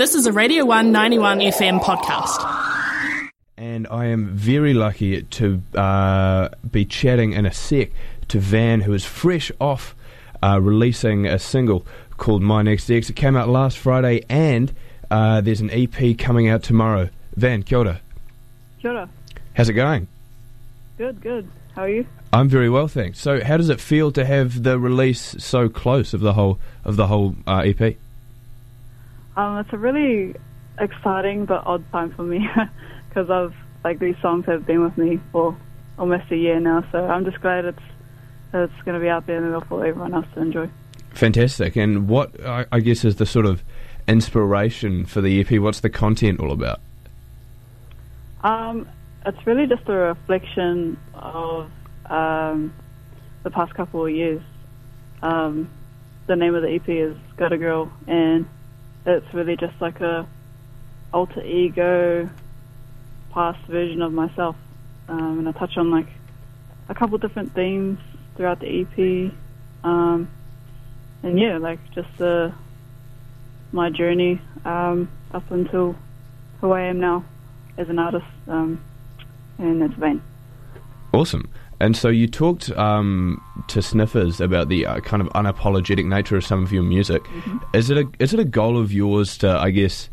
This is a Radio 191 FM podcast. And I am very lucky to uh, be chatting in a sec to Van, who is fresh off uh, releasing a single called My Next Ex. It came out last Friday, and uh, there's an EP coming out tomorrow. Van, kia ora. Kia ora. How's it going? Good, good. How are you? I'm very well, thanks. So, how does it feel to have the release so close of the whole of the whole uh, EP? Um, it's a really exciting but odd time for me because I've like these songs have been with me for almost a year now. So I'm just glad it's it's going to be out there and for everyone else to enjoy. Fantastic. And what I, I guess is the sort of inspiration for the EP? What's the content all about? Um, it's really just a reflection of um, the past couple of years. Um, the name of the EP is Got a Girl, and it's really just like a alter ego past version of myself. Um, and I touch on like a couple different themes throughout the EP. Um, and yeah, like just the my journey um, up until who I am now as an artist, um, and that's Van. Awesome. And so you talked um, to sniffers about the uh, kind of unapologetic nature of some of your music. Mm-hmm. Is it a is it a goal of yours to, I guess,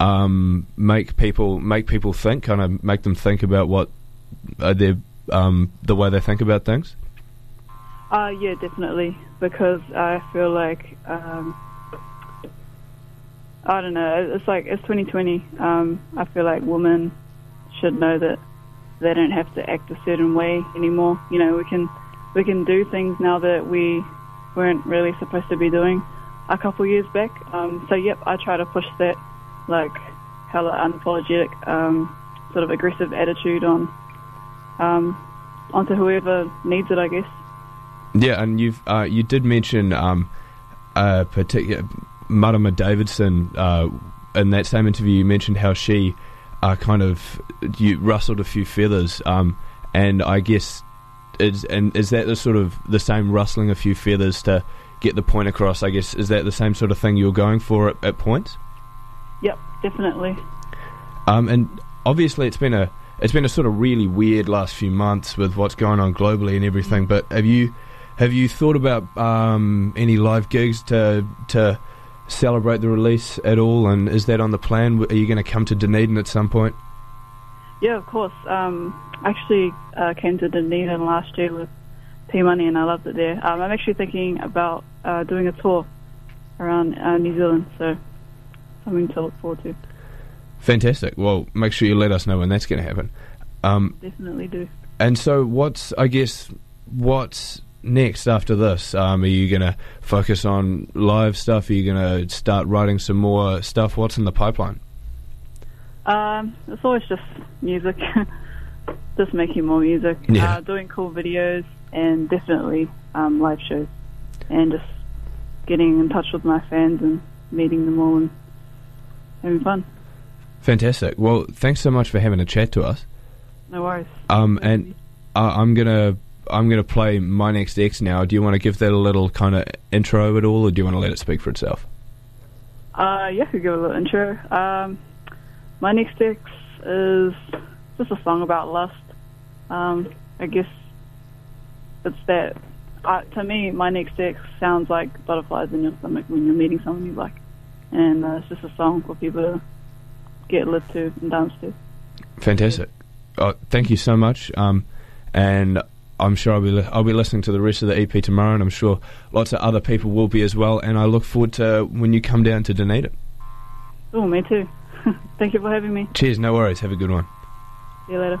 um, make people make people think, kind of make them think about what uh, their um, the way they think about things? Uh, yeah, definitely. Because I feel like um, I don't know. It's like it's 2020. Um, I feel like women should know that they don't have to act a certain way anymore. You know, we can we can do things now that we weren't really supposed to be doing a couple years back. Um, so yep, I try to push that like hella unapologetic, um, sort of aggressive attitude on um, onto whoever needs it, I guess. Yeah, and you've uh, you did mention um, a particular Marama Davidson uh, in that same interview. You mentioned how she uh, kind of you rustled a few feathers, um, and I guess is and is that the sort of the same rustling a few feathers to get the point across? I guess is that the same sort of thing you're going for at, at points? Yep, definitely. Um, and obviously, it's been a it's been a sort of really weird last few months with what's going on globally and everything. But have you have you thought about um, any live gigs to to celebrate the release at all? And is that on the plan? Are you going to come to Dunedin at some point? Yeah, of course. Um, I actually uh, came to Dunedin last year with P Money, and I loved it there. Um, I'm actually thinking about uh, doing a tour around uh, New Zealand, so something to look forward to. Fantastic. Well, make sure you let us know when that's going to happen. Um, Definitely do. and so, what's I guess what's next after this? Um, are you going to focus on live stuff? Are you going to start writing some more stuff? What's in the pipeline? Um, it's always just music, just making more music, Yeah. uh, doing cool videos, and definitely um, live shows, and just getting in touch with my fans and meeting them all and having fun. Fantastic. Well, thanks so much for having a chat to us. No worries. Um, and uh, I'm gonna I'm gonna play my next Ex now. Do you want to give that a little kind of intro at all, or do you want to let it speak for itself? Uh, yeah, I could give a little intro. Um, my next Ex is just a song about lust. Um, I guess it's that. Uh, to me, my next Ex sounds like butterflies in your stomach when you're meeting someone you like, and uh, it's just a song for people to get lit to and dance to. Fantastic. Uh, thank you so much. Um, and I'm sure I'll be li- I'll be listening to the rest of the EP tomorrow, and I'm sure lots of other people will be as well. And I look forward to when you come down to Dunedin. Oh, me too. Thank you for having me. Cheers. No worries. Have a good one. See you later.